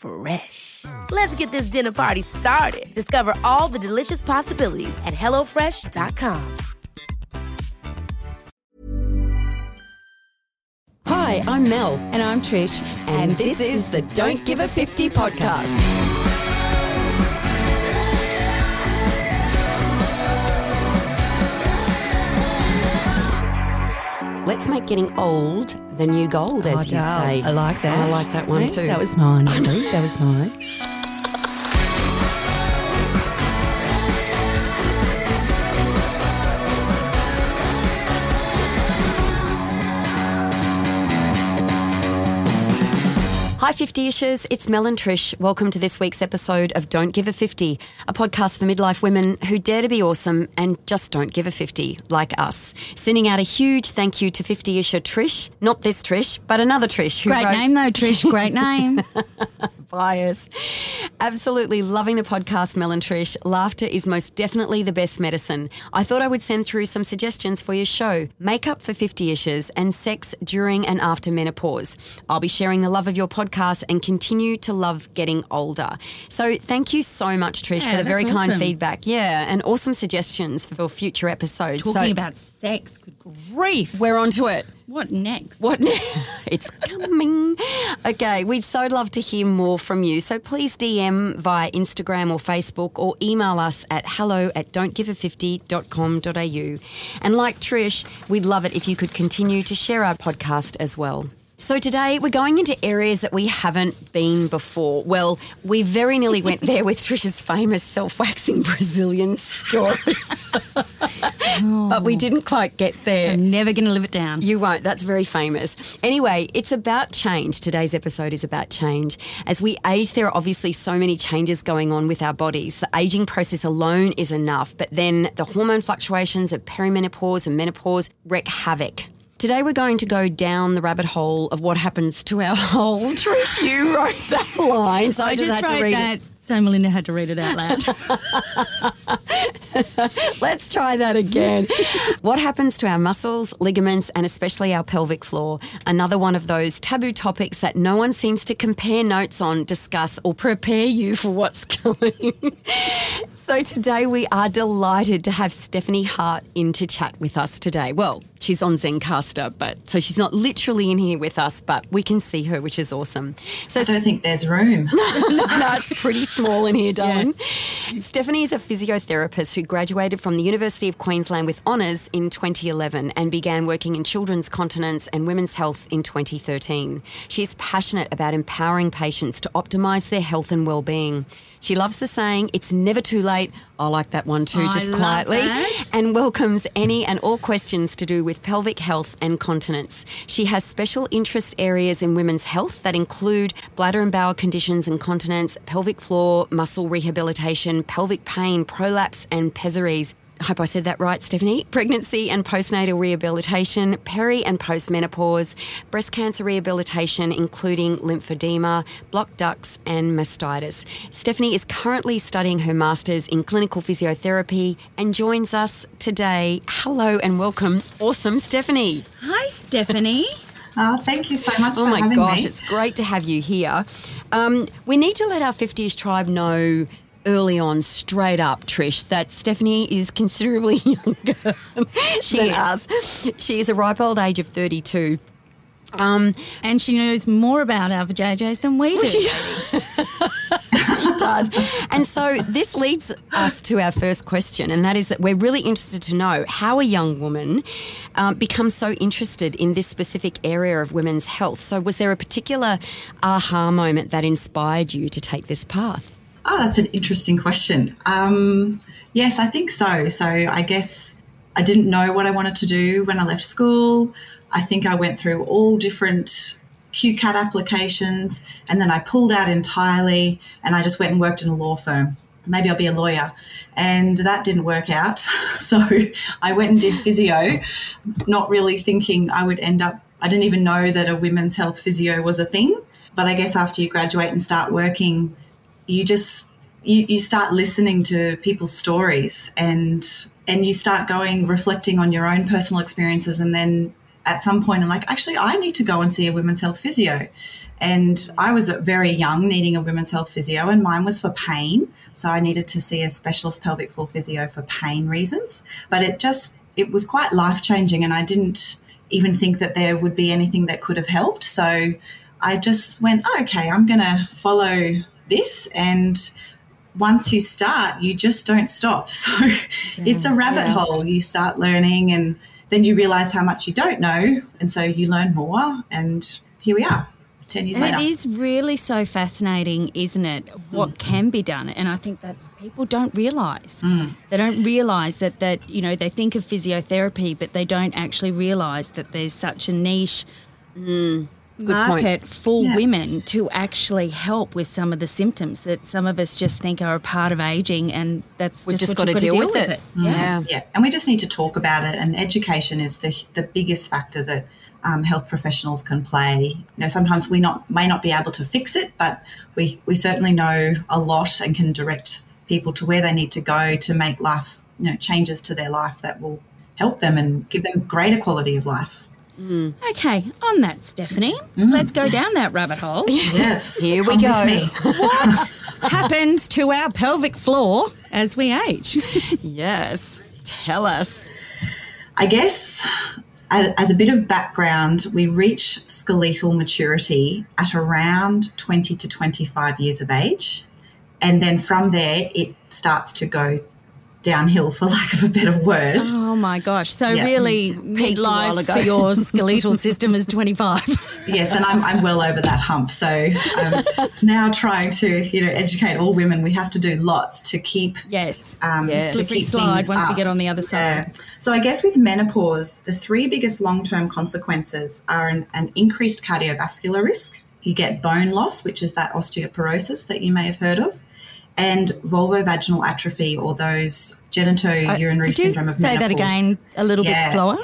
Fresh. Let's get this dinner party started. Discover all the delicious possibilities at hellofresh.com. Hi, I'm Mel, And I'm Trish. and, this, is the Don't Give a 50 podcast. Let's make getting old the new gold, as Oh, you say. I like that. I like that one Hey, too. That was mine. That was mine. Hi, 50 ishers. It's Mel and Trish. Welcome to this week's episode of Don't Give a 50, a podcast for midlife women who dare to be awesome and just don't give a 50, like us. Sending out a huge thank you to 50 isher Trish, not this Trish, but another Trish who Great wrote name though, Trish. Great name. Bias. Absolutely loving the podcast, Mel and Trish. Laughter is most definitely the best medicine. I thought I would send through some suggestions for your show makeup for 50 ishes and sex during and after menopause. I'll be sharing the love of your podcast and continue to love getting older. So thank you so much, Trish, Yeah, for the very that's kind awesome. feedback. Yeah, and awesome suggestions for future episodes. Talking so about sex. Good grief. we're on to it. What next? What? Next? it's coming. Okay, we'd so love to hear more from you. So please DM via Instagram or Facebook or email us at hello at don'tgive50.com.au. And like Trish, we'd love it if you could continue to share our podcast as well. So today we're going into areas that we haven't been before. Well, we very nearly went there with Trisha's famous self-waxing Brazilian story. but we oh. didn't quite get there. I'm never going to live it down. You won't. That's very famous. Anyway, it's about change. Today's episode is about change. As we age, there are obviously so many changes going on with our bodies. The aging process alone is enough, but then the hormone fluctuations of perimenopause and menopause wreak havoc. Today, we're going to go down the rabbit hole of what happens to our whole. Trish, you wrote that line, so I, I just, just had wrote to read that. So Melinda had to read it out loud. Let's try that again. what happens to our muscles, ligaments, and especially our pelvic floor? Another one of those taboo topics that no one seems to compare notes on, discuss, or prepare you for what's coming. So today we are delighted to have Stephanie Hart in to chat with us today. Well, she's on Zencastr, but so she's not literally in here with us, but we can see her, which is awesome. So I don't think there's room. no, it's pretty small in here, darling. Stephanie is a physiotherapist who graduated from the University of Queensland with honours in 2011 and began working in children's continence and women's health in 2013. She is passionate about empowering patients to optimise their health and well-being. She loves the saying, it's never too late. I like that one too, just quietly. that. And welcomes any and all questions to do with pelvic health and continence. She has special interest areas in women's health that include bladder and bowel conditions and continence, pelvic floor, muscle rehabilitation, pelvic pain, prolapse, and pessaries. I hope I said that right, Stephanie. Pregnancy and postnatal rehabilitation, peri and postmenopause, breast cancer rehabilitation, including lymphedema, blocked ducts, and mastitis. Stephanie is currently studying her master's in clinical physiotherapy and joins us today. Hello and welcome. Awesome, Stephanie. Hi, Stephanie. Oh, thank you so much Oh for my having gosh, me. it's great to have you here. Um, we need to let our 50ish tribe know early on, straight up, Trish, that Stephanie is considerably younger She than is. us. She is a ripe old age of 32. Um, and she knows more about our JJs than we do. she does. And so this leads us to our first question, and that is that we're really interested to know how a young woman um, becomes so interested in this specific area of women's health. So, was there a particular aha moment that inspired you to take this path? Oh, that's an interesting question. Um, yes, I think so. So I guess I didn't know what I wanted to do when I left school. I think I went through all different QTAC applications and then I pulled out entirely and I just went and worked in a law firm. Maybe I'll be a lawyer. And that didn't work out. So I went and did physio, not really thinking I would end up, I didn't even know that a women's health physio was a thing. But I guess after you graduate and start working, you just you, you start listening to people's stories and and you start going reflecting on your own personal experiences and then at some point I'm like actually I need to go and see a women's health physio. And I was very young needing a women's health physio and mine was for pain. So I needed to see a specialist pelvic floor physio for pain reasons. But it just it was quite life changing and I didn't even think that there would be anything that could have helped. So I just went oh, okay I'm going to follow this and once you start you just don't stop so it's a rabbit yeah. hole you start learning and then you realize how much you don't know and so you learn more and here we are 10 years And later it is really so fascinating, isn't it? What mm. can be done, and I think that's people don't realise. Mm. They don't realise that that you know they think of physiotherapy, but they don't actually realise that there's such a niche mm, point. market for Yeah. women to actually help with some of the symptoms that some of us just think are a part of aging, and that's We've just, just got to you've deal gotta with it. Yeah. Yeah. yeah and we just need to talk about it and education is the, the biggest factor that um, health professionals can play you know sometimes we not may not be able to fix it but we we certainly know a lot and can direct people to where they need to go to make life you know changes to their life that will help them and give them greater quality of life Mm. Okay, on that, Stephanie, mm. let's go down that rabbit hole. yes Here we Come go. with me. what happens to our pelvic floor as we age? Yes. Tell us. I guess as a bit of background, we reach skeletal maturity at around 20 to 25 years of age. And then from there, it starts to go downhill, for lack of a better word. Oh my gosh! So Yeah. really, Peaked a while midlife ago. for your skeletal system is twenty five. Yes, and I'm, I'm well over that hump. So I'm now trying to, you know, educate all women. We have to do lots to keep yes, um, Yes. to slippery keep slide things once we get on the other side. Yeah. So I guess with menopause, the three biggest long-term consequences are an, an increased cardiovascular risk. You get bone loss, which is that osteoporosis that you may have heard of, and vulvovaginal atrophy, or those genitourinary you syndrome of say menopause. Say that again a little Yeah. bit slower?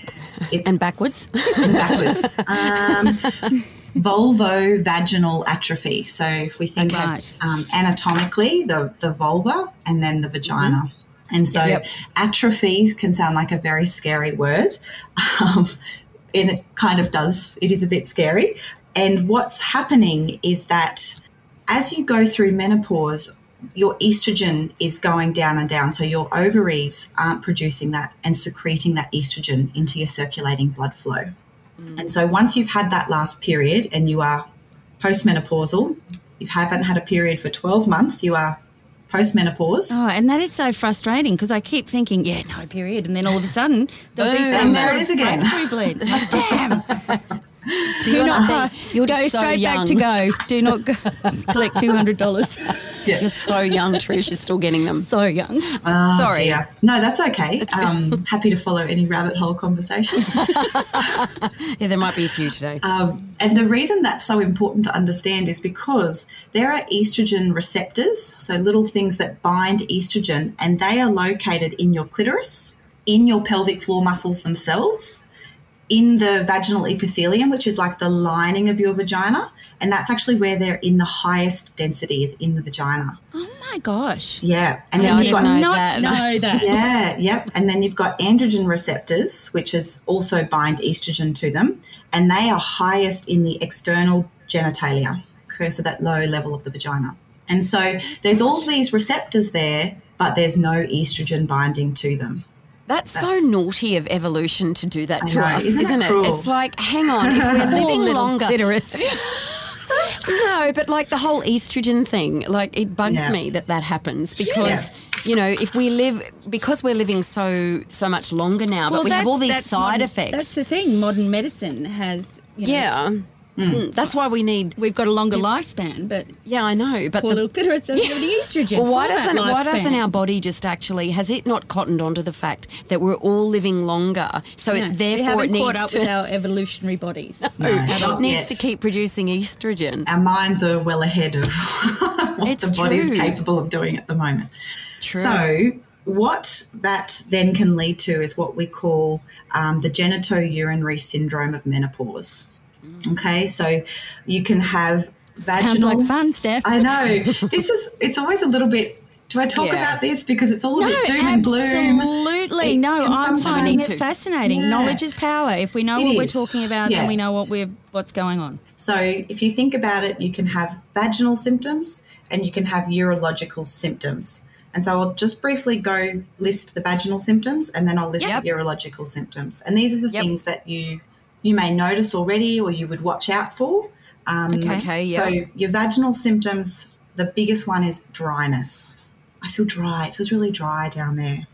It's And backwards. backwards. um, vulvovaginal atrophy. So if we think Okay. of um, anatomically, the, the vulva and then the vagina. And so Yep. atrophy can sound like a very scary word. Um, and it kind of does, it is a bit scary. And what's happening is that as you go through menopause, your estrogen is going down and down. So your ovaries aren't producing that and secreting that estrogen into your circulating blood flow. Mm. And so once you've had that last period and you are postmenopausal, you haven't had a period for 12 months, you are postmenopause. Oh, and that is so frustrating because I keep thinking, yeah, no period, and then all of a sudden there'll be some And there it is again. Damn. Do you not think you're go just so straight young? back to go. Do not go, collect two hundred dollars. You're so young, Trish. You're still getting them. So young. Oh, Sorry. dear. No, that's okay. Um, happy to follow any rabbit hole conversation. Yeah, there might be a few today. Um, and the reason that's so important to understand is because there are estrogen receptors, so little things that bind estrogen, and they are located in your clitoris, in your pelvic floor muscles themselves, in the vaginal epithelium, which is like the lining of your vagina. And that's actually where they're in the highest density, is in the vagina. Oh my gosh. Yeah. And then I you've got know Not that. know that. yeah, yep. And then you've got androgen receptors, which is also bind estrogen to them, and they are highest in the external genitalia, so, so that low level of the vagina. And so there's all these receptors there, but there's no estrogen binding to them. That's, so naughty of evolution to do that I to know, us, isn't it isn't, it? It's like, hang on, if we're living longer. No, but like the whole estrogen thing, like it bugs Yeah. me that that happens because you know if we live because we're living so so much longer now, but we have all these side modern- effects. That's the thing. Modern medicine has. You know, yeah, Mm, that's why we need. We've got a longer lifespan, but Yeah, I know, but poor the, little clitoris doesn't have any estrogen. Well, why for that doesn't why doesn't our body just actually has it not cottoned onto the fact that we're all living longer? So No, it, therefore it needs caught up to with our evolutionary bodies. No, it needs yet. to keep producing estrogen. Our minds are well ahead of what It's the body is capable of doing at the moment. True. So, what that then can lead to is what we call um, the genitourinary syndrome of menopause. Okay, so you can have vaginal. Sounds like fun, Steph. I know. This is, it's always a little bit. Do I talk Yeah. about this? Because it's all a no, bit doom and gloom. absolutely. It No, I'm sometimes- finding it fascinating. Yeah. Knowledge is power. If we know It what we're talking about, Yeah. then we know what we're what's going on. So, if you think about it, you can have vaginal symptoms and you can have urological symptoms. And so, I'll just briefly go list the vaginal symptoms and then I'll list Yep. the urological symptoms. And these are the Yep. things that you you may notice already or you would watch out for. Um, Okay. Okay, So, your vaginal symptoms, the biggest one is dryness. I feel dry. It feels really dry down there.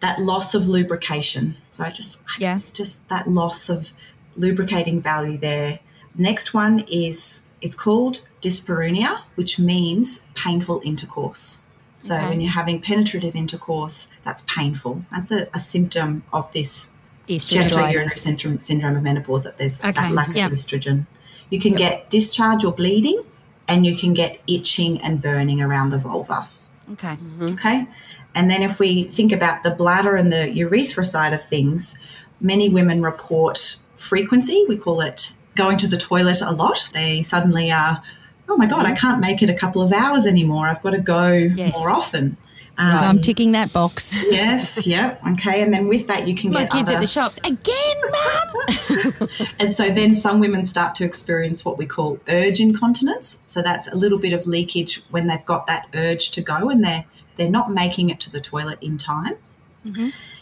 That loss of lubrication. So, I just, Yeah. it's just that loss of lubricating value there. Next one is it's called dyspareunia, which means painful intercourse. So Okay. when you're having penetrative intercourse, that's painful. That's a, a symptom of this Estrogen. genitourinary dryness. syndrome, syndrome of menopause that there's Okay, that lack yeah. of estrogen. You can get discharge or bleeding, and you can get itching and burning around the vulva. Okay. Mm-hmm. Okay. And then if we think about the bladder and the urethra side of things, many women report frequency. We call it going to the toilet a lot. They suddenly are, oh my God, I mm-hmm. can't make it a couple of hours anymore. I've got to go Yes. more often. I'm Um, ticking that box. yes, yep, okay. And then with that, you can My get kids other, at the shops again, mum. and so then some women start to experience what we call urge incontinence. So that's a little bit of leakage when they've got that urge to go and they're they're not making it to the toilet in time.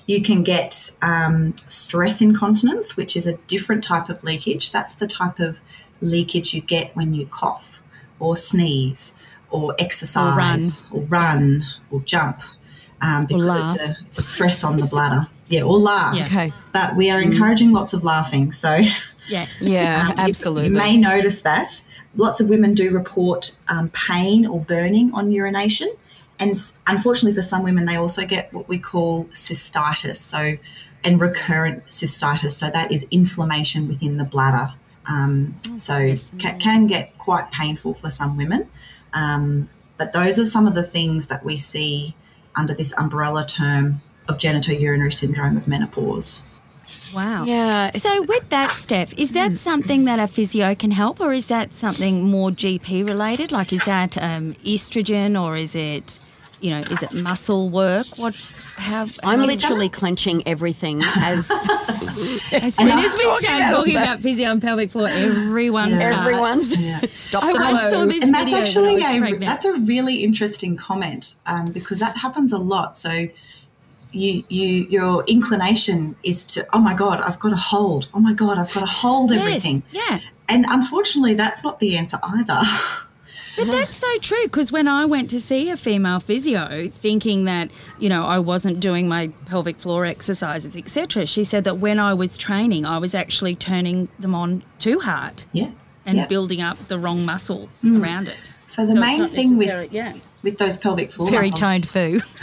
You can get um, stress incontinence, which is a different type of leakage. That's the type of leakage you get when you cough or sneeze or exercise or run or, jump um, because it's a it's a stress on the bladder. Yeah, or laugh. Yeah. Okay. But we are encouraging lots of laughing. So Yes. Yeah, um, absolutely. You, may notice that. Lots of women do report um, pain or burning on urination. And unfortunately, for some women, they also get what we call cystitis. So, and recurrent cystitis. So, that is inflammation within the bladder. Um, so, ca- can get quite painful for some women. Um, but those are some of the things that we see under this umbrella term of genitourinary syndrome of menopause. Wow. Yeah. So with that, Steph, is that something that a physio can help, or is that something more GP related? Like, is that um, estrogen, or is it, you know, is it muscle work? What? How? I'm how- literally clenching everything as As soon as we start talking about physio and pelvic floor, everyone starts. everyone's Yeah. stop I the once saw this and that's video when I actually was a, that's a really interesting comment um, because that happens a lot. So you you your inclination is to oh my god I've got to hold oh my god I've got to hold Yes, everything Yeah. and unfortunately that's not the answer either. But that's so true because when I went to see a female physio, thinking that you know I wasn't doing my pelvic floor exercises, etc., she said that when I was training, I was actually turning them on too hard Yeah. and yeah. building up the wrong muscles mm. around it. So the So main thing with yeah. with those pelvic floor very muscles, toned foo.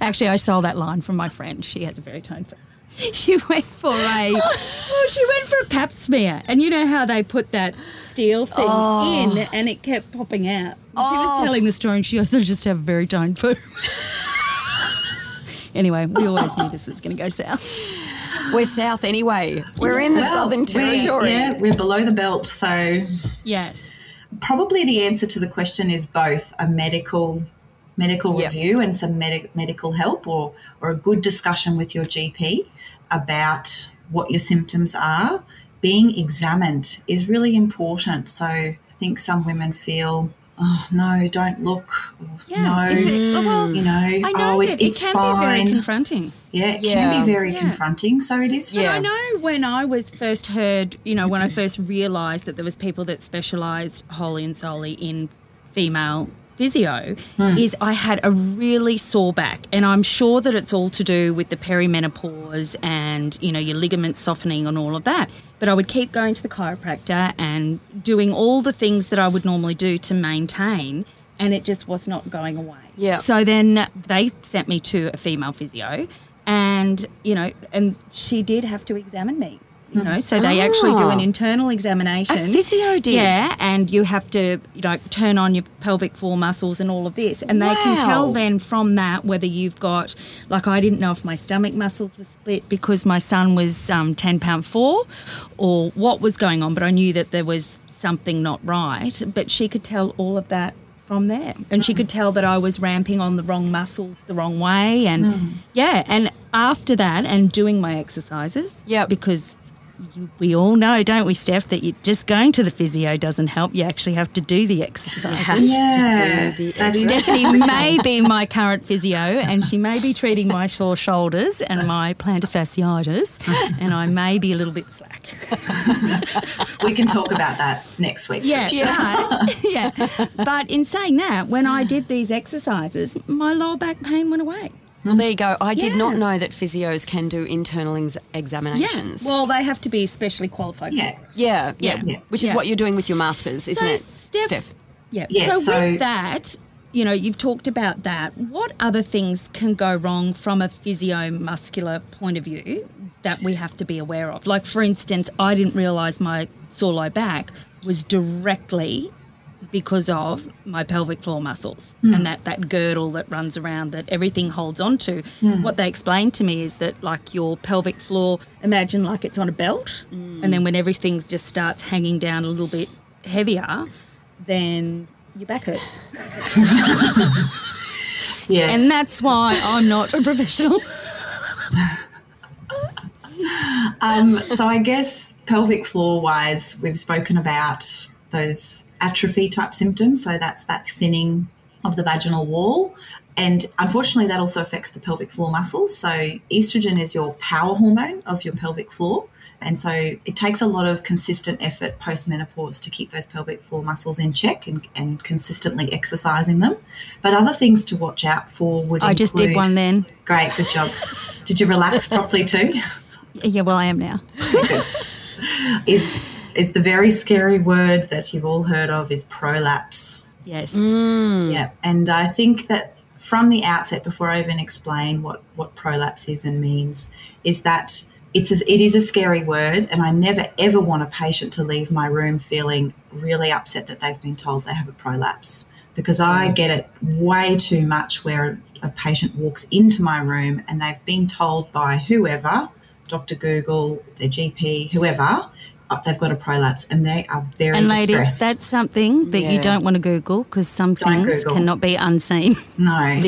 Actually, I stole that line from my friend. She has a very toned foo. She went for a well, she went for a pap smear, and you know how they put that steel thing in, oh. and it kept popping out. She was oh. telling the story, and she goes, "I just have a very toned foo." anyway, we always knew this was going to go south. We're south anyway. We're in the Well, southern we're- territory. yeah, we're below the belt. So Yes. probably the answer to the question is both a medical medical Yep. review and some medic medical help or or a good discussion with your GP about what your symptoms are being examined is really important so i think some women feel oh no don't look Yeah. no It's a- oh, well, you know I know oh it, it it's can fine be very confronting. yeah it Yeah. can be very Yeah. confronting so it is Yeah. I know when I was first heard, you know, when I first realised that there was people that specialised wholly and solely in female physio, hmm. is I had a really sore back, and I'm sure that it's all to do with the perimenopause and you know your ligaments softening and all of that. But I would keep going to the chiropractor and doing all the things that I would normally do to maintain, and it just was not going away. Yeah. So then they sent me to a female physio, and you know, and she did have to examine me. You know, so they actually do an Ah. internal examination. A physio did? Yeah, and you have to, you know, turn on your pelvic floor muscles and all of this, and they can tell then from that whether you've got, like, I didn't know if my stomach muscles were split because my son was um, ten pound four, or what was going on, but I knew that there was something not right. But she could tell all of that from there. And she could tell that I was ramping on the wrong muscles the wrong way. And yeah, and after that, and doing my exercises, yeah because we all know, don't we, Steph, that you, just going to the physio doesn't help. You actually have to do the exercises. Has to Yeah, do the that is- Stephanie may be my current physio, and she may be treating my sore shoulders and my plantar fasciitis, and I may be a little bit slack. we can talk about that next week Yeah, Yeah. But, yeah. But in saying that, when I did these exercises, my lower back pain went away. Well, there you go. I did not know that physios can do internal ex- examinations. Well, they have to be specially qualified. yeah yeah, yeah, Yeah. Which is Yeah. what you're doing with your masters, isn't So, it, Steph- Yeah. Yeah, so, so- with that, you know, you've talked about that. What other things can go wrong from a physiomuscular point of view that we have to be aware of? Like, for instance, I didn't realise my sore low back was directly because of my pelvic floor muscles hmm. and that, that girdle that runs around that everything holds onto. Hmm. What they explained to me is that like your pelvic floor, imagine like it's on a belt hmm. and then when everything just starts hanging down a little bit heavier, then your back hurts. yes And that's why I'm not a professional. Um, so I guess pelvic floor wise, we've spoken about those atrophy type symptoms. So that's that thinning of the vaginal wall. And unfortunately, that also affects the pelvic floor muscles. So estrogen is your power hormone of your pelvic floor. And so it takes a lot of consistent effort post menopause to keep those pelvic floor muscles in check and, and consistently exercising them. But other things to watch out for would I just did one then. Great, good job. Did you relax properly too? Yeah, well, I am now. is is the very scary word that you've all heard of is prolapse. Yes. Mm. Yeah, and I think that from the outset, before I even explain what what prolapse is and means, is that it's a, it is a scary word, and I never ever want a patient to leave my room feeling really upset that they've been told they have a prolapse because I mm. get it way too much where a patient walks into my room and they've been told by whoever, Dr. Google, their GP, whoever, they've got a prolapse and they are very And ladies, distressed. that's something that Yeah. you don't want to Google because some Don't things Google. cannot be unseen. no.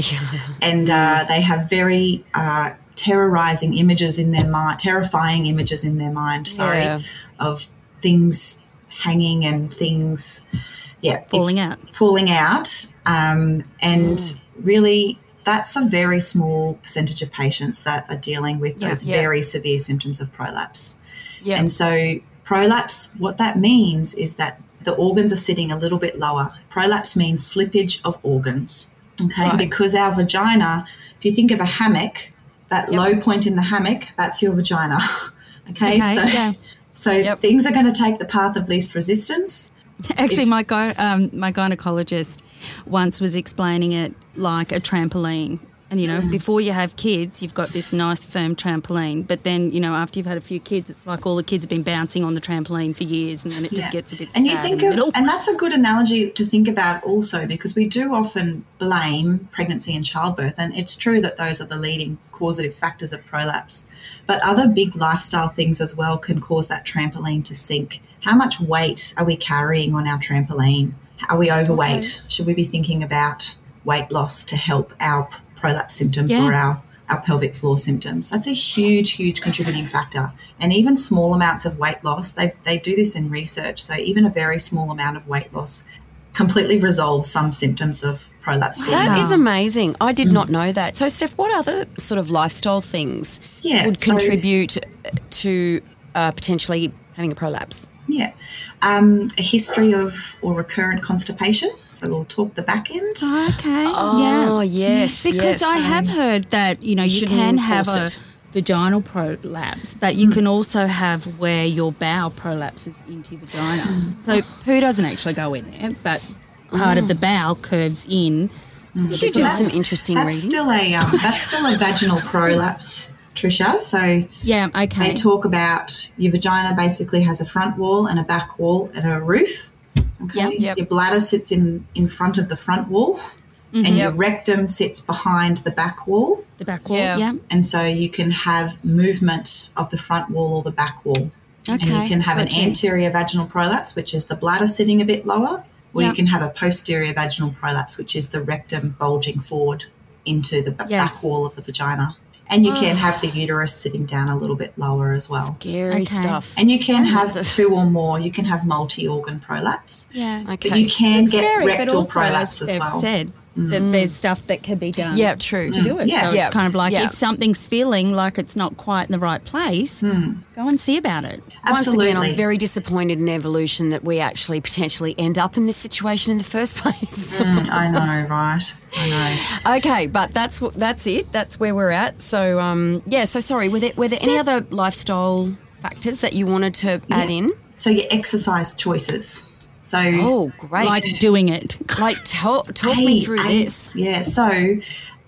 and uh, they have very uh, terrorizing images in their mind, terrifying images in their mind. Sorry, Yeah. of things hanging and things, yeah, Falling out. falling out, um, and really. That's a very small percentage of patients that are dealing with those Yeah. very severe symptoms of prolapse. Yeah. And so, prolapse, what that means is that the organs are sitting a little bit lower. Prolapse means slippage of organs. Okay, Right. because our vagina, if you think of a hammock, that low point in the hammock, that's your vagina. okay, Okay, so yeah. so Yep. things are going to take the path of least resistance. Actually, It's- my um, my gynecologist once was explaining it like a trampoline. And you know, Mm. before you have kids, you've got this nice firm trampoline. But then, you know, after you've had a few kids, it's like all the kids have been bouncing on the trampoline for years, and then it just Yeah. gets a bit and you think of and that's a good analogy to think about also because we do often blame pregnancy and childbirth and it's true that those are the leading causative factors of prolapse but other big lifestyle things as well can cause that trampoline to sink how much weight are we carrying on our trampoline are we overweight should we be thinking about weight loss to help our prolapse symptoms Yeah. or our our pelvic floor symptoms. That's a huge, huge contributing factor. And even small amounts of weight loss, they they do this in research. So even a very small amount of weight loss completely resolves some symptoms of prolapse. being That made. is amazing. I did not know that. So, Steph, what other sort of lifestyle things Yeah, would so- contribute to uh, potentially having a prolapse? Yeah. Um, a history of or recurrent constipation. So we'll talk the back end. okay. Oh, yeah. yes. Because yes. I have heard that, you know, you Shouldn't can have a it. vaginal prolapse, but you can also have where your bowel prolapses into your vagina. So poo doesn't actually go in there, but part of the bowel curves in. You should So do some interesting That's reading. still a um, that's still a vaginal prolapse, Trisha. So Yeah, okay. They talk about your vagina basically has a front wall and a back wall and a roof. Okay. Yep. Yep. Your bladder sits in, in front of the front wall and mm-hmm. your rectum sits behind the back wall. the back wall, Yeah. yeah. And so you can have movement of the front wall or the back wall. And you can have gotcha. an anterior vaginal prolapse, which is the bladder sitting a bit lower, or Yeah. you can have a posterior vaginal prolapse, which is the rectum bulging forward into the b- Yeah. back wall of the vagina. And you can have the uterus sitting down a little bit lower as well. Scary Okay. stuff. And you can have two or more. You can have multi-organ prolapse, Yeah. Okay. but you can It's get scary, but rectal also, prolapse as as Steph well. said, that there's stuff that can be done. yeah, true. To do it. Yeah. So Yeah. it's kind of like Yeah. if something's feeling like it's not quite in the right place, go and see about it. Absolutely. Once again, I'm very disappointed in evolution that we actually potentially end up in this situation in the first place. Mm, I know, right? I know. okay, but that's what that's it. That's where we're at. So, um, yeah. So, sorry. Were there were there any other lifestyle factors that you wanted to add in? So your exercise choices. So Oh, great! Like doing it. Like, talk, talk me through I- this. Yeah, so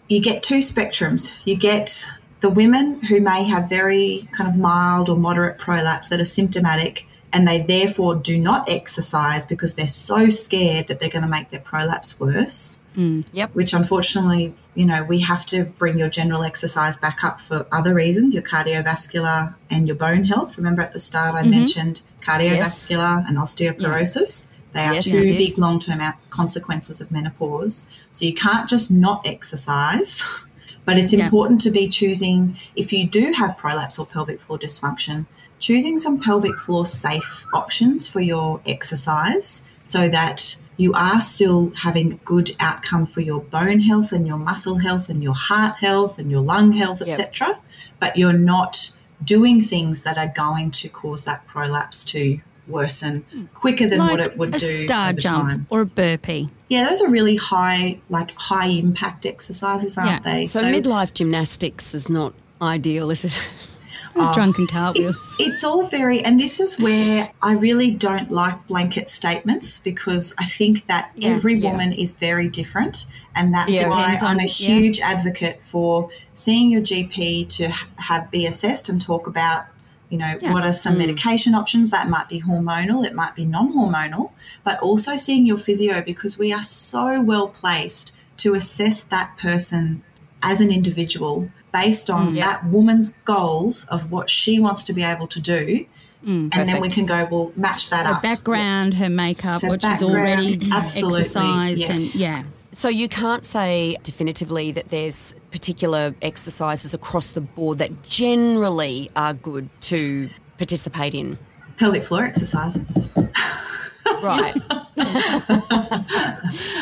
you get two spectrums. You get the women who may have very kind of mild or moderate prolapse that are symptomatic and they therefore do not exercise because they're so scared that they're going to make their prolapse worse. Mm. Yep. Which unfortunately, you know, we have to bring your general exercise back up for other reasons, your cardiovascular and your bone health. Remember at the start I mm-hmm. mentioned cardiovascular and osteoporosis. They are Yes, two big long term consequences of menopause. So you can't just not exercise, but it's Yeah. important to be choosing, if you do have prolapse or pelvic floor dysfunction, choosing some pelvic floor safe options for your exercise so that you are still having good outcome for your bone health and your muscle health and your heart health and your lung health, Yep. etc. But you're not doing things that are going to cause that prolapse to worsen quicker than what it would a do star over jump time. or a burpee. Yeah, those are really high, like high impact exercises, aren't Yeah. they? So, midlife gymnastics is not ideal, is it? Oh. Drunken cartwheels. It's all very, and this is where I really don't like blanket statements because I think that Yeah, every yeah. woman is very different. And that's Yeah. why I'm on- a yeah. huge advocate for seeing your GP to have be assessed and talk about, you know, Yeah. what are some hmm. medication options that might be hormonal, it might be non hormonal, but also seeing your physio because we are so well placed to assess that person as an individual based on Yeah. that woman's goals of what she wants to be able to do. Mm, and then we can go, well, match that Her up. Her background, her makeup, Her what she's already absolutely, exercised, yeah. and yeah. So you can't say definitively that there's particular exercises across the board that generally are good to participate in. Pelvic floor exercises. Right.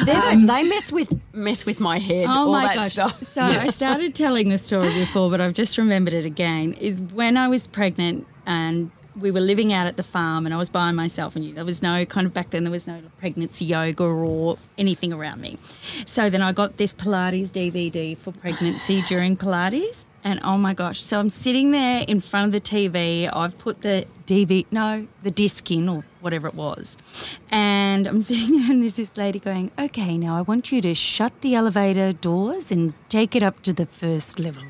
They're those- um, they mess with mess with my head. Oh all my that gosh! stuff. So I started telling the story before, but I've just remembered it again. Is when I was pregnant and we were living out at the farm and I was by myself and there was no kind of back then there was no pregnancy yoga or anything around me. So then I got this Pilates DVD for pregnancy during Pilates and oh my gosh, so I'm sitting there in front of the TV. I've put the DV no, the disc in or whatever it was. And I'm sitting there and there's this lady going, "Okay, now I want you to shut the elevator doors and take it up to the first level."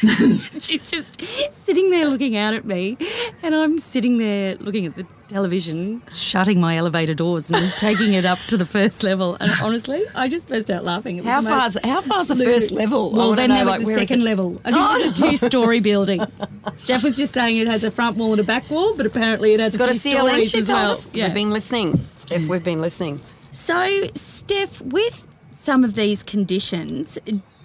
She's just sitting there looking out at me, and I'm sitting there looking at the television, shutting my elevator doors and taking it up to the first level. And honestly, I just burst out laughing. It was How the far how far's the first level? Well, then know, there was like, a second level. I think it was a oh! two-story building. Steph was just saying it has a front wall and a back wall, but apparently it has It's got a few ceiling. stories She as told well. us. We've been listening. If we've been listening. So, Steph, with some of these conditions,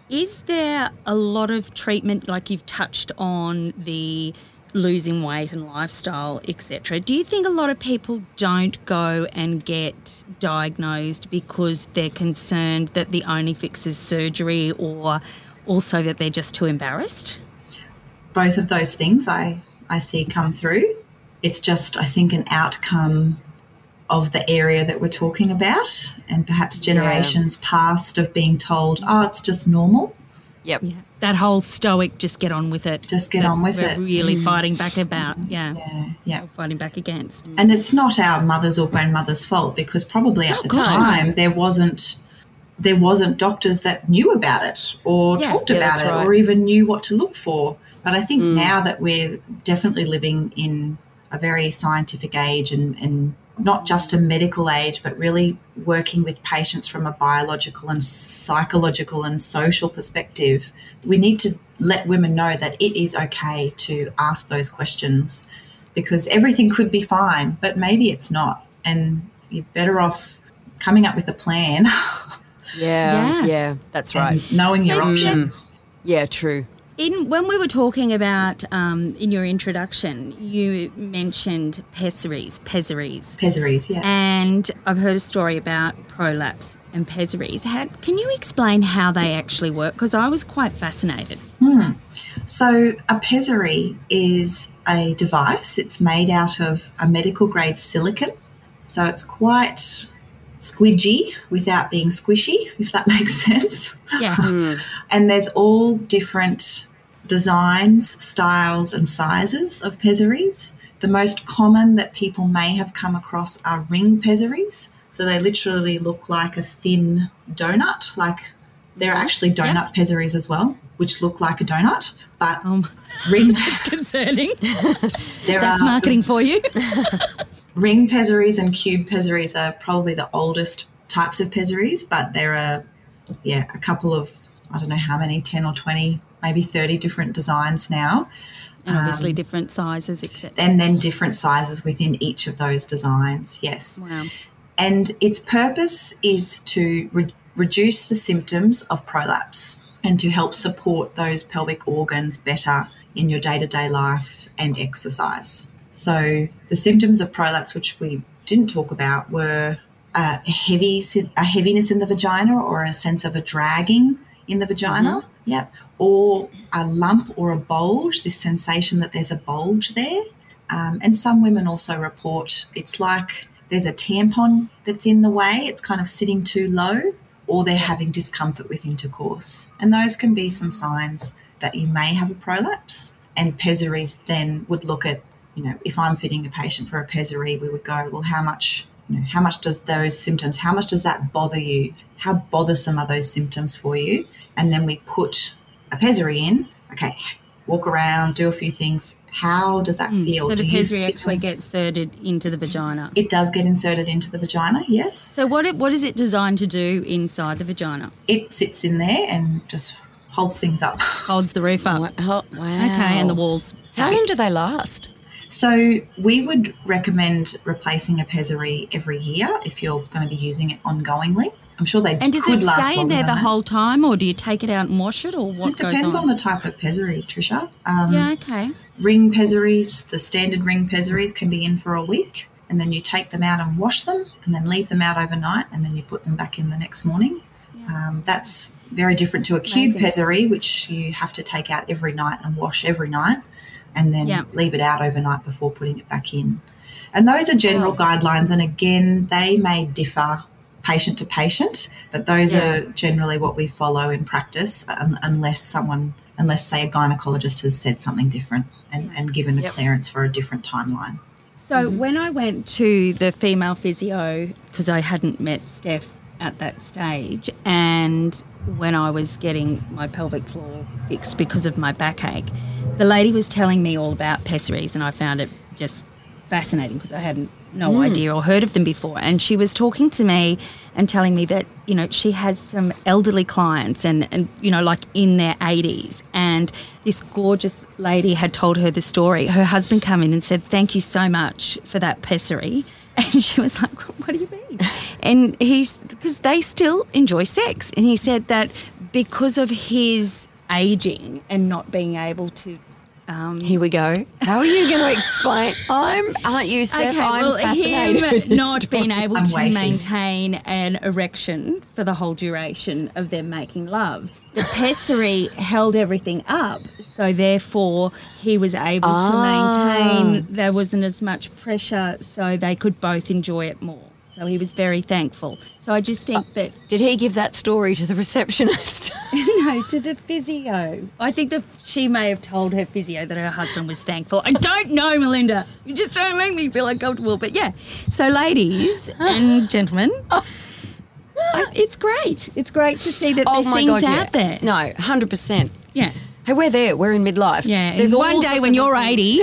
is there a lot of treatment, like you've touched on the losing weight and lifestyle, etc.? Do you think a lot of people don't go and get diagnosed because they're concerned that the only fix is surgery or also that they're just too embarrassed? both of those things I, I see come through. It's just, I think, an outcome of the area that we're talking about, and perhaps generations past of being told, oh, it's just normal. Yep. That whole stoic, just get on with it. Just get on with we're it. Mm. really fighting back about, yeah, Yeah, yeah. fighting back against. And it's not our mothers or grandmothers' fault because probably at the God. time there wasn't there wasn't doctors that knew about it or Yeah, talked yeah, about it right. or even knew what to look for. But I think now that we're definitely living in a very scientific age and, and not just a medical age, but really working with patients from a biological and psychological and social perspective, we need to let women know that it is okay to ask those questions because everything could be fine, but maybe it's not. And you're better off coming up with a plan Yeah. Yeah. Yeah. That's right. knowing your So, Steph- options. Yeah. True. In when we were talking about um, in your introduction, you mentioned pessaries, pessaries, Pessaries, yeah. and I've heard a story about prolapse and pessaries. How, can you explain how they actually work? Because I was quite fascinated. So, a pessary is a device. It's made out of a medical grade silicon. So, it's quite squidgy without being squishy, if that makes sense. Yeah, And there's all different designs, styles, and sizes of pessaries. The most common that people may have come across are ring pessaries. So they literally look like a thin donut, like there are actually donut pessaries as well, which look like a donut. But um, ring, it's concerning. That's are marketing for you. Ring pessaries and cube pessaries are probably the oldest types of pessaries, but there are, yeah, a couple of, I don't know how many, 10 or 20, maybe 30 different designs now. and obviously um, different sizes, etc. and then different sizes within each of those designs. Yes. Wow. And its purpose is to re- reduce the symptoms of prolapse and to help support those pelvic organs better in your day to day life and exercise. So, the symptoms of prolapse, which we didn't talk about, were a heavy, a heaviness in the vagina or a sense of a dragging in the vagina. Yep. Or a lump or a bulge, this sensation that there's a bulge there. Um, and some women also report it's like there's a tampon that's in the way, it's kind of sitting too low, or they're having discomfort with intercourse. And those can be some signs that you may have a prolapse. And pessaries then would look at, you know, if I'm fitting a patient for a pessary, we would go, well, how much, you know, how much does those symptoms, how much does that bother you? How bothersome are those symptoms for you? And then we put a pessary in. Okay, walk around, do a few things. How does that feel? Hmm. So Do the pessary actually gets inserted into the vagina. It does get inserted into the vagina, yes. So what it, what is it designed to do inside the vagina? It sits in there and just holds things up. Holds the roof up. Wow. Wow. Okay, and the walls. How long do they last? So we would recommend replacing a pessary every year if you're going to be using it ongoingly. I'm sure they And does it last stay in there the whole time, or do you take it out and wash it, or what It depends goes on. the type of pessary, Trisha. Um, yeah, okay. Ring pessaries, the standard ring pessaries, can be in for a week, and then you take them out and wash them, and then leave them out overnight, and then you put them back in the next morning. Um, that's very different to a cube Amazing. pessary, which you have to take out every night and wash every night. And then Yeah. leave it out overnight before putting it back in. And those are general guidelines, and again, they may differ patient to patient, but those Yeah. are generally what we follow in practice, um, unless someone, unless say a gynecologist has said something different and, and given a Yep. clearance for a different timeline. So when I went to the female physio, because I hadn't met Steph at that stage, and when I was getting my pelvic floor fixed because of my backache, the lady was telling me all about pessaries, and I found it just fascinating because I hadn't no hmm. idea or heard of them before. And she was talking to me and telling me that you know she has some elderly clients and and you know like in their 80s and this gorgeous lady had told her the story. Her husband come in and said thank you so much for that pessary and she was like what do you mean? And he's because they still enjoy sex. And he said that because of his aging and not being able to Here we go. How are you going to explain? I'm, aren't you, Steph? I'm fascinated. him not being able I'm to waiting. maintain an erection for the whole duration of them making love. The pessary held everything up, so therefore he was able Ah. to maintain. There wasn't as much pressure, so they could both enjoy it more. So he was very thankful. So I just think uh, that Did he give that story to the receptionist? no to the physio. I think that she may have told her physio that her husband was thankful. I don't know, Melinda. You just don't make me feel uncomfortable. But yeah, so ladies and gentlemen, oh. I, it's great. It's great to see that oh there's my things God, out yeah. there. No, 100%. Yeah, Hey, we're there. We're in midlife. yeah. There's one day when you're 80,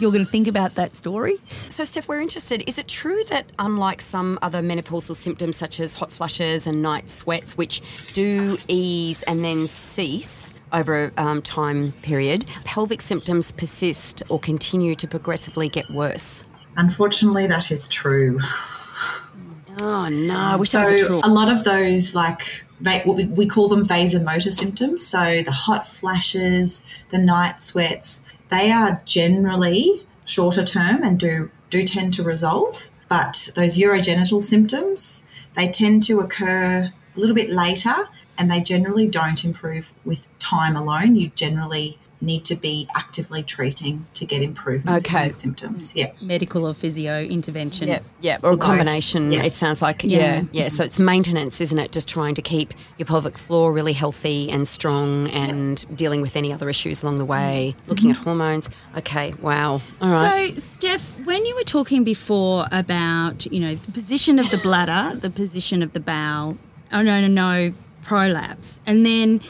you're going to think about that story. So, Steph, we're interested. Is it true that unlike some other menopausal symptoms such as hot flushes and night sweats, which do ease and then cease over a um, time period, pelvic symptoms persist or continue to progressively get worse? Unfortunately, that is true. Oh no! I wish So that was a true. a lot of those, like what we, we call them vasomotor symptoms. So the hot flashes, the night sweats, they are generally shorter term and do do tend to resolve. But those urogenital symptoms, they tend to occur a little bit later, and they generally don't improve with time alone. You generally need to be actively treating to get improvements Okay. in those symptoms. Mm. Yeah. Medical or physio intervention. Yeah, yeah, or a combination. Yeah. It sounds like Yeah. yeah, yeah. So mm-hmm. it's maintenance, isn't it? Just trying to keep your pelvic floor really healthy and strong, and dealing with any other issues along the way. Mm-hmm. Looking at mm-hmm. hormones. Okay, wow. All right. So, Steph, when you were talking before about, you know, the position of the bladder, the position of the bowel, oh no, no, no, prolapse, and then,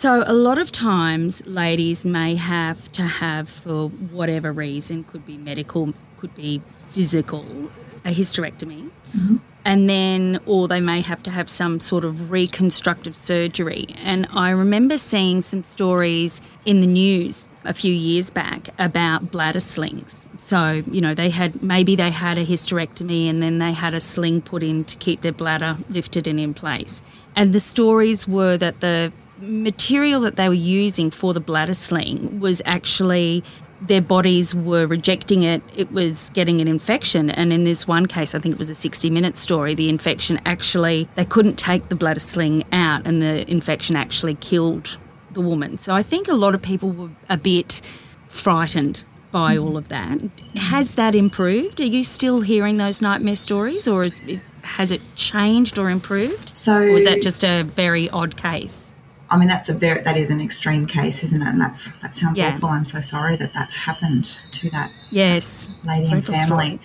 so a lot of times ladies may have to have, for whatever reason, could be medical, could be physical, a hysterectomy. Mm-hmm. And then, or they may have to have some sort of reconstructive surgery. And I remember seeing some stories in the news a few years back about bladder slings. So, you know, they had maybe they had a hysterectomy and then they had a sling put in to keep their bladder lifted and in place. And the stories were that the material that they were using for the bladder sling was actually their bodies were rejecting it. It was getting an infection. And in this one case, I think it was a 60 minute story, the infection actually, they couldn't take the bladder sling out and the infection actually killed the woman. So I think a lot of people were a bit frightened by all of that. Has that improved? Are you still hearing those nightmare stories or is, is, has it changed or improved? So Or was that just a very odd case? I mean, that's a very that is an extreme case, isn't it? And that's that sounds Yeah. awful. I'm so sorry that that happened to that Yes. lady and family. story.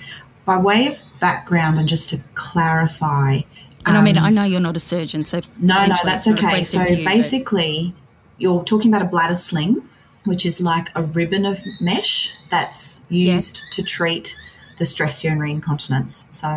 By way of background, and just to clarify, And I mean, um, I know you're not a surgeon, so no, no, that's it's not a okay. So you, but- basically, you're talking about a bladder sling, which is like a ribbon of mesh that's used to treat the stress urinary incontinence. So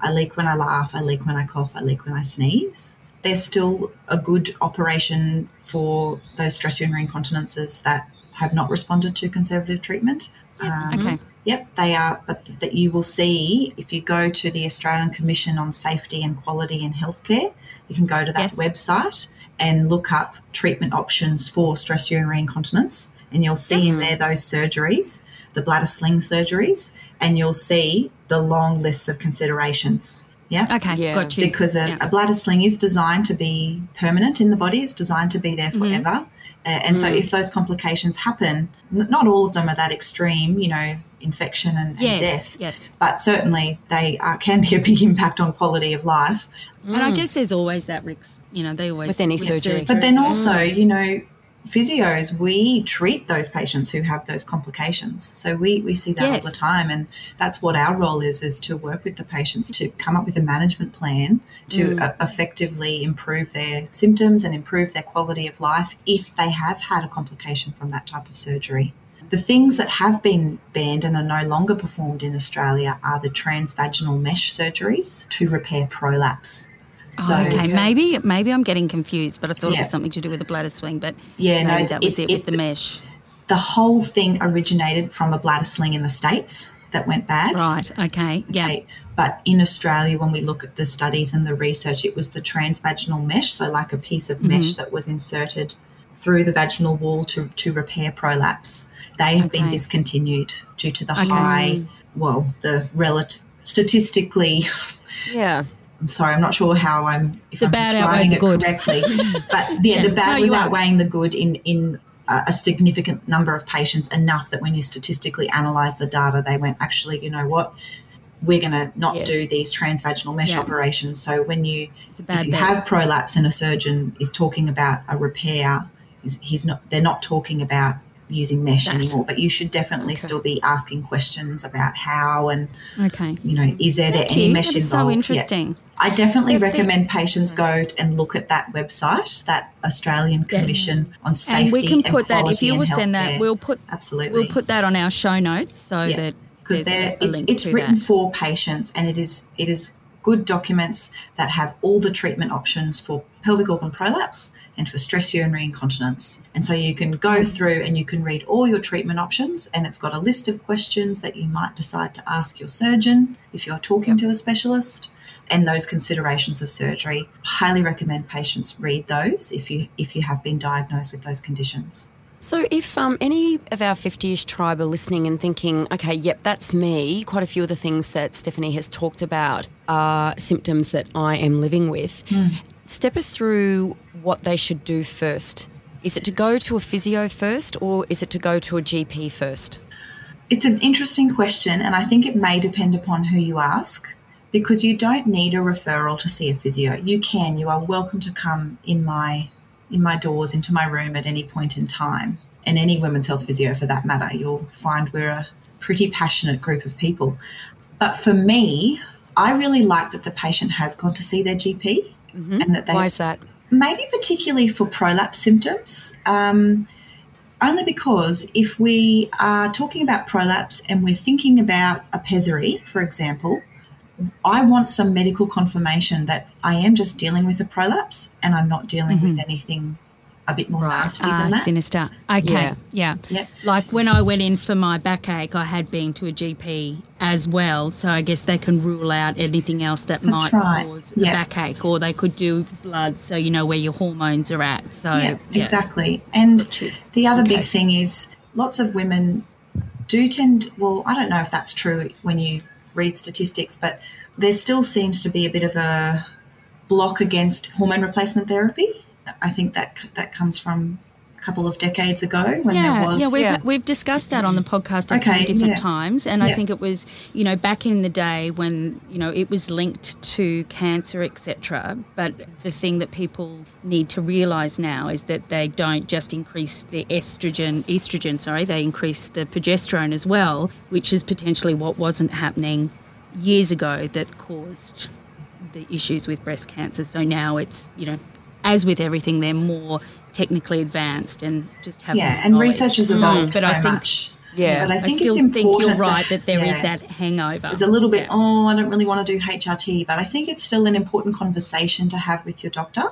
I leak when I laugh, I leak when I cough, I leak when I sneeze. There's still a good operation for those stress urinary incontinences that have not responded to conservative treatment. Um, okay. Yep, they are, but that you will see if you go to the Australian Commission on Safety and Quality in Healthcare, you can go to that Yes. website and look up treatment options for stress urinary incontinence, and you'll see in there those surgeries, the bladder sling surgeries, and you'll see the long lists of considerations. Yeah. Okay, Yeah. got you. Because a, Yeah. a bladder sling is designed to be permanent in the body, it's designed to be there Mm-hmm. forever. Uh, and so, if those complications happen, n- not all of them are that extreme, you know, infection and, and yes, death. yes. But certainly, they uh, can be a big impact on quality of life. And I guess there's always that risk. You know, they always With any surgery. But then also, you know, physios, we treat those patients who have those complications. So we, we see that Yes. all the time. And that's what our role is, is to work with the patients to come up with a management plan to uh, effectively improve their symptoms and improve their quality of life if they have had a complication from that type of surgery. The things that have been banned and are no longer performed in Australia are the transvaginal mesh surgeries to repair prolapse. So, Oh, okay, maybe maybe I'm getting confused, but I thought it Yeah. was something to do with the bladder swing. But Yeah, no, maybe that was it- it, it- with the mesh. the whole thing originated from a bladder sling in the States that went bad. Right. Okay. Yeah. Okay, But in Australia, when we look at the studies and the research, it was the transvaginal mesh, so like a piece of Mm-hmm. mesh that was inserted through the vaginal wall to, to repair prolapse. They have been discontinued due to the Okay. high, well, the relative, statistically, Yeah. I'm sorry, I'm not sure how I'm if The I'm bad describing it good. correctly, but yeah, the bad No, was outweighing the good in in a, a significant number of patients enough that when you statistically analyse the data, they went actually, you know what, we're going to not Yeah. do these transvaginal mesh Yeah. operations. So when you if you have prolapse and a surgeon is talking about a repair, he's, he's not they're not talking about using mesh That. anymore. But you should definitely still be asking questions about how and Okay. you know is there there any mesh That is involved? so interesting. I definitely the- recommend patients go and look at that website, that Australian Yes. Commission on Safety And we can put that if you will send that, we'll put absolutely we'll put that on our show notes so Yeah. that because there's they're a, a it's it's written that. for patients and it is it is good documents that have all the treatment options for pelvic organ prolapse and for stress urinary incontinence. And so you can go through and you can read all your treatment options and it's got a list of questions that you might decide to ask your surgeon if you're talking to a specialist and those considerations of surgery. Highly recommend patients read those if you if you have been diagnosed with those conditions. So, if um, any of our 50ish tribe are listening and thinking, okay, yep, that's me, quite a few of the things that Stephanie has talked about are symptoms that I am living with, step us through what they should do first. Is it to go to a physio first or is it to go to a GP first? It's an interesting question, and I think it may depend upon who you ask because you don't need a referral to see a physio. You can, you are welcome to come in my in my doors into my room at any point in time, and any women's health physio for that matter. You'll find we're a pretty passionate group of people. But for me, I really like that the patient has gone to see their GP and that they Why is that? maybe particularly for prolapse symptoms. Um, only because if we are talking about prolapse and we're thinking about a pessary, for example, I want some medical confirmation that I am just dealing with a prolapse and I'm not dealing with anything a bit more nasty Ah, than that. sinister. Okay. Yeah. Yeah. Yep. Like when I went in for my backache, I had been to a GP as well. So I guess they can rule out anything else that That's might right. cause Yeah. a backache, or they could do blood so you know where your hormones are at. So yeah, exactly. And the other Okay. big thing is lots of women do tend, well, I don't know if that's true when you read statistics, but there still seems to be a bit of a block against hormone replacement therapy. I think that that comes from couple of decades ago when yeah, there was yeah, we've, Yeah. we've discussed that on the podcast a Okay, few different yeah. times, and I think it was, you know, back in the day when you know it was linked to cancer, etc. But the thing that people need to realise now is that they don't just increase the estrogen, estrogen, sorry, they increase the progesterone as well, which is potentially what wasn't happening years ago that caused the issues with breast cancer. So now it's, you know, as with everything, they're more technically advanced and just have yeah, and knowledge. research has So- evolved but so I think, much. Yeah. but I I, think still it's think important you're right that there is yeah. that hangover. It's a little bit, Yeah. oh, I don't really want to do HRT, but I think it's still an important conversation to have with your doctor.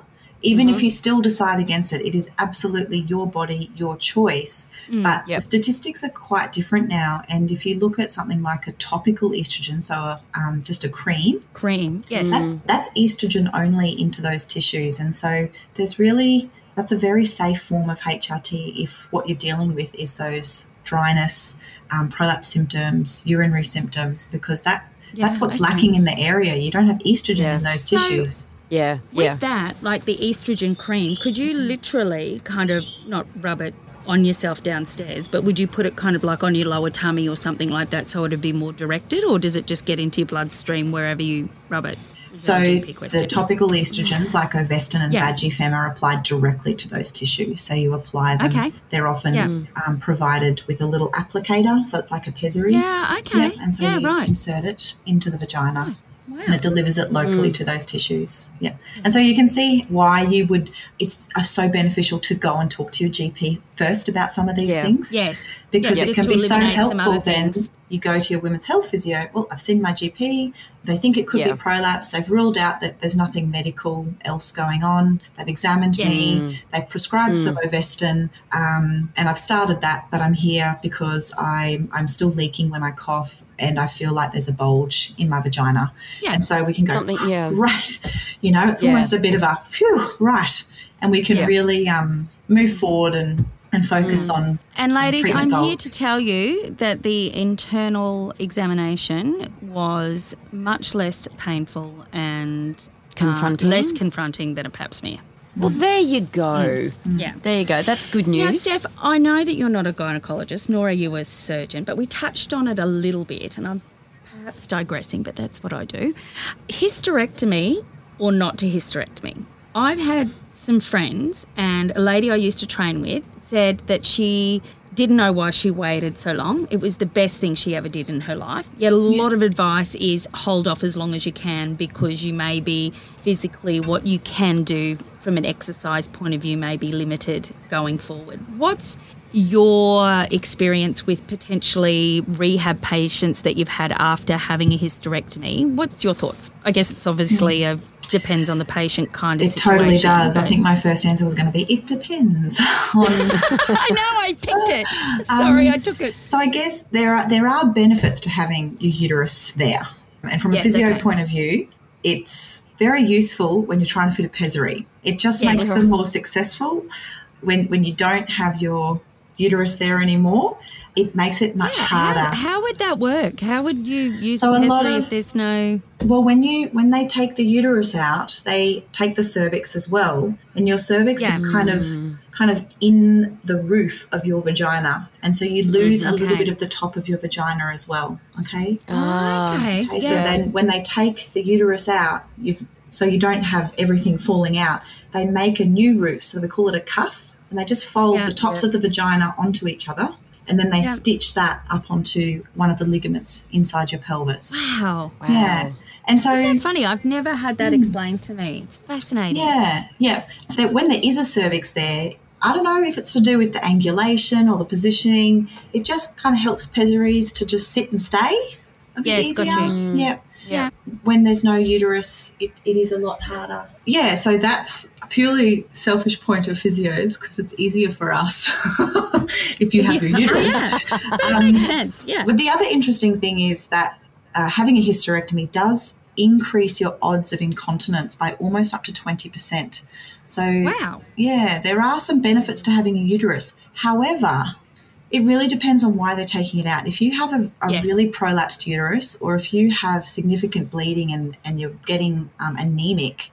Even Mm-hmm. if you still decide against it, it is absolutely your body, your choice. Mm, but Yep. the statistics are quite different now. And if you look at something like a topical estrogen, so a, um, just a cream, cream. Yes. that's that's estrogen only into those tissues, and so there's really that's a very safe form of HRT if what you're dealing with is those dryness, um, prolapse symptoms, urinary symptoms, because that That's what's okay. lacking in the area. You don't have estrogen Yeah. in those tissues. Yeah, With yeah. that, like the estrogen cream, could you literally kind of not rub it on yourself downstairs, but would you put it kind of like on your lower tummy or something like that so it'd be more directed, or does it just get into your bloodstream wherever you rub it? So that a GP the topical estrogens like Ovestin and Yeah. Vagifem are applied directly to those tissues. So you apply them. Okay. They're often Yeah. um, provided with a little applicator, so it's like a pessary. Yeah, okay. Yeah, and so Yeah, you right. insert it into the vagina. Wow. And it delivers it locally to those tissues. Yeah. And so you can see why you would, it's uh, so beneficial to go and talk to your GP first about some of these Yeah. things Yes. because Yeah, it can be so helpful then you go to your women's health physio well i've seen my gp they think it could Yeah. be prolapse they've ruled out that there's nothing medical else going on they've examined Yes. me they've prescribed some ovestin um, and i've started that but i'm here because I'm, I'm still leaking when i cough and i feel like there's a bulge in my vagina Yeah. and so we can go Something- yeah. right you know it's Yeah. almost a bit of a phew right and we can really um, move forward and and focus on And ladies, treatment I'm here to tell you that the internal examination was much less painful and uh, less confronting than a pap smear. Well, there you go. Yeah. There you go. That's good news. Now, news. Steph, I know that you're not a gynecologist, nor are you a surgeon, but we touched on it a little bit, and I'm perhaps digressing, but that's what I do. Hysterectomy or not to hysterectomy. I've had some friends, and a lady I used to train with said that she didn't know why she waited so long. It was the best thing she ever did in her life. Yet a lot of advice is hold off as long as you can because you may be physically what you can do from an exercise point of view may be limited going forward. What's your experience with potentially rehab patients that you've had after having a hysterectomy? What's your thoughts? I guess it's obviously mm. a depends on the patient kind of It totally situation, does. I think my first answer was going to be it depends. on, I know I picked it. Sorry, um, I took it. so I guess there are there are benefits to having your uterus there, and from Yes, a physio okay. point of view, it's very useful when you're trying to fit a pessary. It just Yes. makes them more successful when when you don't have your uterus there anymore. It makes it much harder. How, how would that work? How would you use So a pessary if there's no? Well, when you when they take the uterus out, they take the cervix as well, and your cervix Yeah. is kind of kind of in the roof of your vagina, and so you lose a little bit of the top of your vagina as well. Okay. Ah, okay. Okay, so then when they take the uterus out, you've so you don't have everything falling out. They make a new roof, so we call it a cuff, and they just fold Yeah. the tops of the vagina onto each other, and then they Yeah. stitch that up onto one of the ligaments inside your pelvis. wow. wow. Yeah, and so Isn't that funny? I've never had that hmm. explained to me. It's fascinating. Yeah, yeah. So when there is a cervix there, I don't know if it's to do with the angulation or the positioning. It just kind of helps pessaries to just sit and stay a bit Yes, easier. Mm. got you. Yeah. Yeah. When there's no uterus, it, it is a lot harder. Yeah, so that's a purely selfish point of physios because it's easier for us if you have your uterus. Yeah. That makes sense. Yeah. But the other interesting thing is that uh, having a hysterectomy does increase your odds of incontinence by almost up to 20%. So, Wow. yeah, there are some benefits to having a uterus. However, it really depends on why they're taking it out. If you have a, a Yes. really prolapsed uterus or if you have significant bleeding and, and you're getting um, anemic,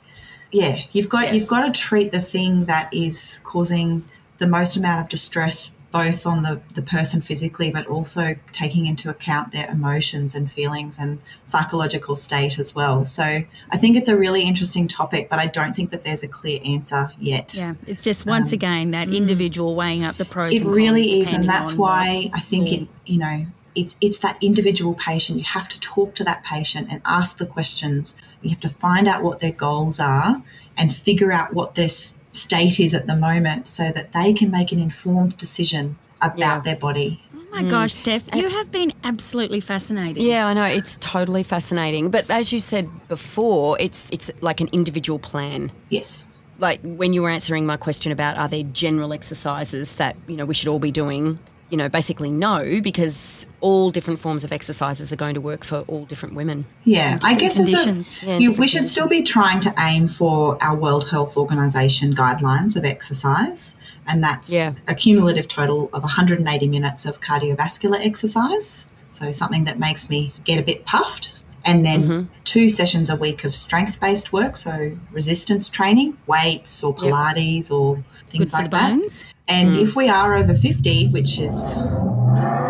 yeah, you've got Yes. you've got to treat the thing that is causing the most amount of distress both on the, the person physically but also taking into account their emotions and feelings and psychological state as well. So I think it's a really interesting topic, but I don't think that there's a clear answer yet. Yeah. It's just once again that individual weighing up the pros Um, It really is, and that's why I think it. You know, it's it's that individual patient. You have to talk to that patient and ask the questions. You have to find out what their goals are and figure out what their state is at the moment, so that they can make an informed decision about Yeah. their body. Oh my gosh, mm. Steph, you have been absolutely fascinating. Yeah, I know it's totally fascinating. But as you said before, it's it's like an individual plan. Yes. Like when you were answering my question about are there general exercises that you know we should all be doing? You know, basically no, because all different forms of exercises are going to work for all different women. Yeah, I guess a. Yeah, you, we different should still be trying to aim for our World Health Organization guidelines of exercise, and that's Yeah. a cumulative total of 180 minutes of cardiovascular exercise. So something that makes me get a bit puffed, and then mm-hmm. two sessions a week of strength based work, so resistance training, weights or Pilates or things Good like that. bones. And if we are over 50, which is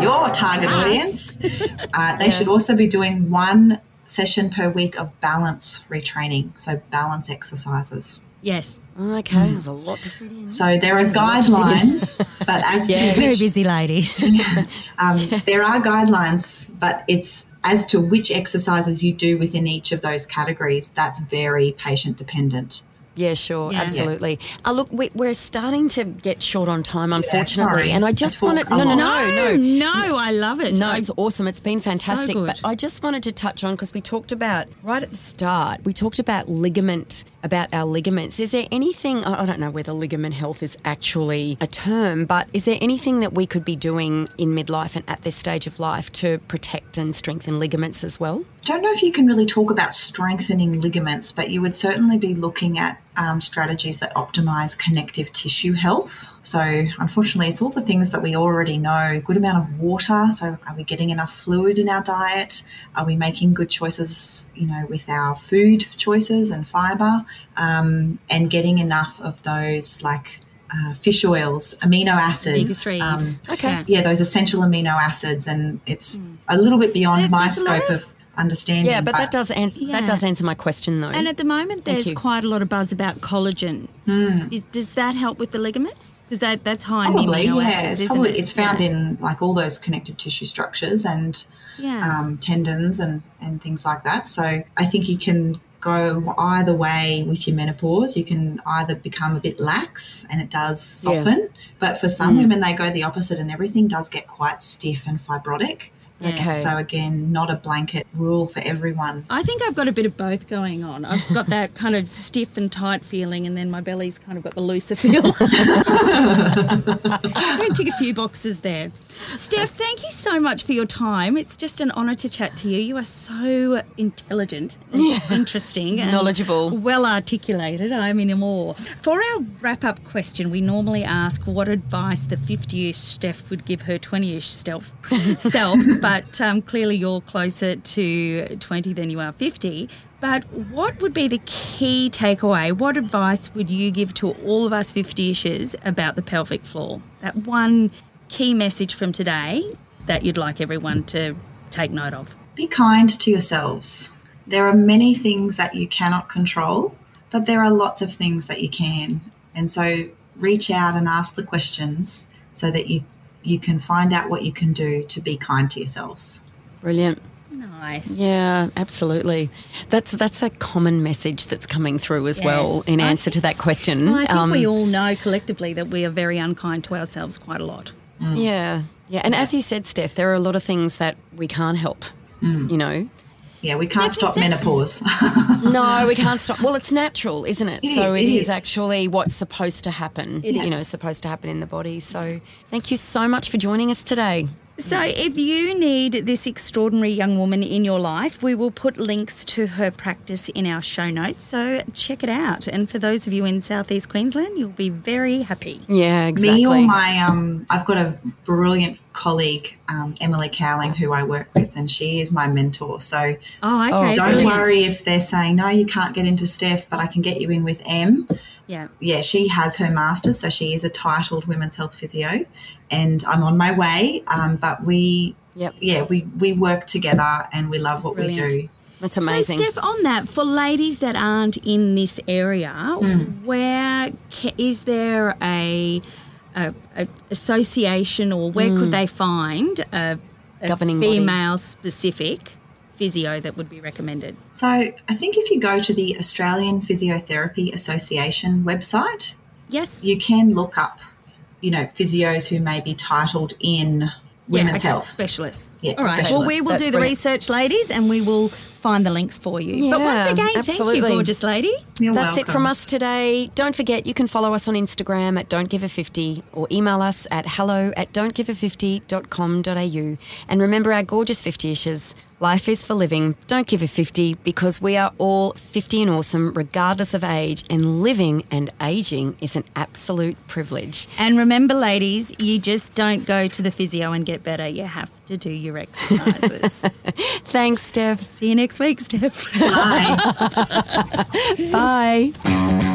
your target Us. audience, uh, they should also be doing one session per week of balance retraining, so balance exercises. Yes. Okay, there's a lot to fit in. So there are There's a lot to fit in. guidelines, but as Yeah. to Very which busy ladies. um, there are guidelines, but it's as to which exercises you do within each of those categories. That's very patient dependent. Yeah, sure, Yeah. absolutely. Uh, look, we, we're starting to get short on time, unfortunately, sorry. and I just wanted a no, no, no, no, no, I love it. No, I- it's awesome. It's been fantastic. good. But I just wanted to touch on because we talked about right at the start, we talked about ligament, about our ligaments. Is there anything, I I don't know whether ligament health is actually a term, but is there anything that we could be doing in midlife and at this stage of life to protect and strengthen ligaments as well? I don't know if you can really talk about strengthening ligaments, but you would certainly be looking at um, strategies that optimize connective tissue health. So, unfortunately, it's all the things that we already know good amount of water. So, are we getting enough fluid in our diet? Are we making good choices, you know, with our food choices and fiber? Um, and getting enough of those like uh, fish oils, amino acids. Um, Okay. Yeah. those essential amino acids, and it's a little bit beyond There- my scope of- of, understanding. Yeah, but that does answer Yeah. that does answer my question though. And at the moment, there's quite a lot of buzz about collagen. Is, does that help with the ligaments? Because that, that's high probably in the amino yeah, acids, it's isn't probably it? it's found Yeah. in like all those connective tissue structures and Yeah. um, tendons and and things like that. So I think you can go either way with your menopause. You can either become a bit lax and it does Yeah. soften, but for some Mm. women they go the opposite and everything does get quite stiff and fibrotic. Okay. So again, not a blanket rule for everyone. I think I've got a bit of both going on. I've got that kind of stiff and tight feeling, and then my belly's kind of got the looser feel. I'm going to tick a few boxes there. Steph, thank you so much for your time. It's just an honour to chat to you. You are so intelligent, and interesting, and Knowledgeable. well articulated. I'm in awe. For our wrap up question, we normally ask what advice the 50 ish Steph would give her 20 ish self, self but um, clearly you're closer to 20 than you are 50. But what would be the key takeaway? What advice would you give to all of us 50 ishers about the pelvic floor? That one key message from today that you'd like everyone to take note of. Be kind to yourselves. There are many things that you cannot control, but there are lots of things that you can. And so reach out and ask the questions so that you you can find out what you can do to be kind to yourselves. Brilliant. Nice. Yeah, absolutely. That's that's a common message that's coming through as well Yes. in I answer to that question. Well, I think Um, we all know collectively that we are very unkind to ourselves quite a lot. Mm. Yeah, yeah. And as you said, Steph, there are a lot of things that we can't help. Mm. You know, Yeah, we can't stop that's- menopause. no, we can't stop. Well, it's natural, isn't it? It so is, it it is, is. actually what's supposed to happen. It you is. know, supposed to happen in the body. So thank you so much for joining us today. So, if you need this extraordinary young woman in your life, we will put links to her practice in our show notes. So, check it out. And for those of you in southeast Queensland, you'll be very happy. Yeah, exactly. Me or my um, I've got a brilliant colleague, um, Emily Cowling, who I work with, and she is my mentor. So Oh, okay. don't brilliant. worry if they're saying no, you can't get into Steph, but I can get you in with M. Yeah. yeah, she has her master's, so she is a titled women's health physio, and I'm on my way. Um, but we, Yep. yeah, we we work together and we love what we do. That's amazing. So, Steph, on that, for ladies that aren't in this area, where ca- is there a, a, a association or where could they find a, a Governing body. female specific physio that would be recommended? So I think if you go to the Australian Physiotherapy Association website, Yes. you can look up, you know, physios who may be titled in women's okay, health. specialists. Yeah, All right. Well, we will That's do the brilliant. research, ladies, and we will find the links for you. but once Yeah, again, thank you, gorgeous lady. You're That's it from us today. Don't forget, you can follow us on Instagram at Don't Give a 50 or email us at hello at don'tgive50.com.au. And remember our gorgeous 50 ishes. Life is for living. Don't give a 50 because we are all 50 and awesome, regardless of age. And living and aging is an absolute privilege. And remember, ladies, you just don't go to the physio and get better. You have to do your exercises. Thanks, Steph. See you next week, Steph. Bye. Bye.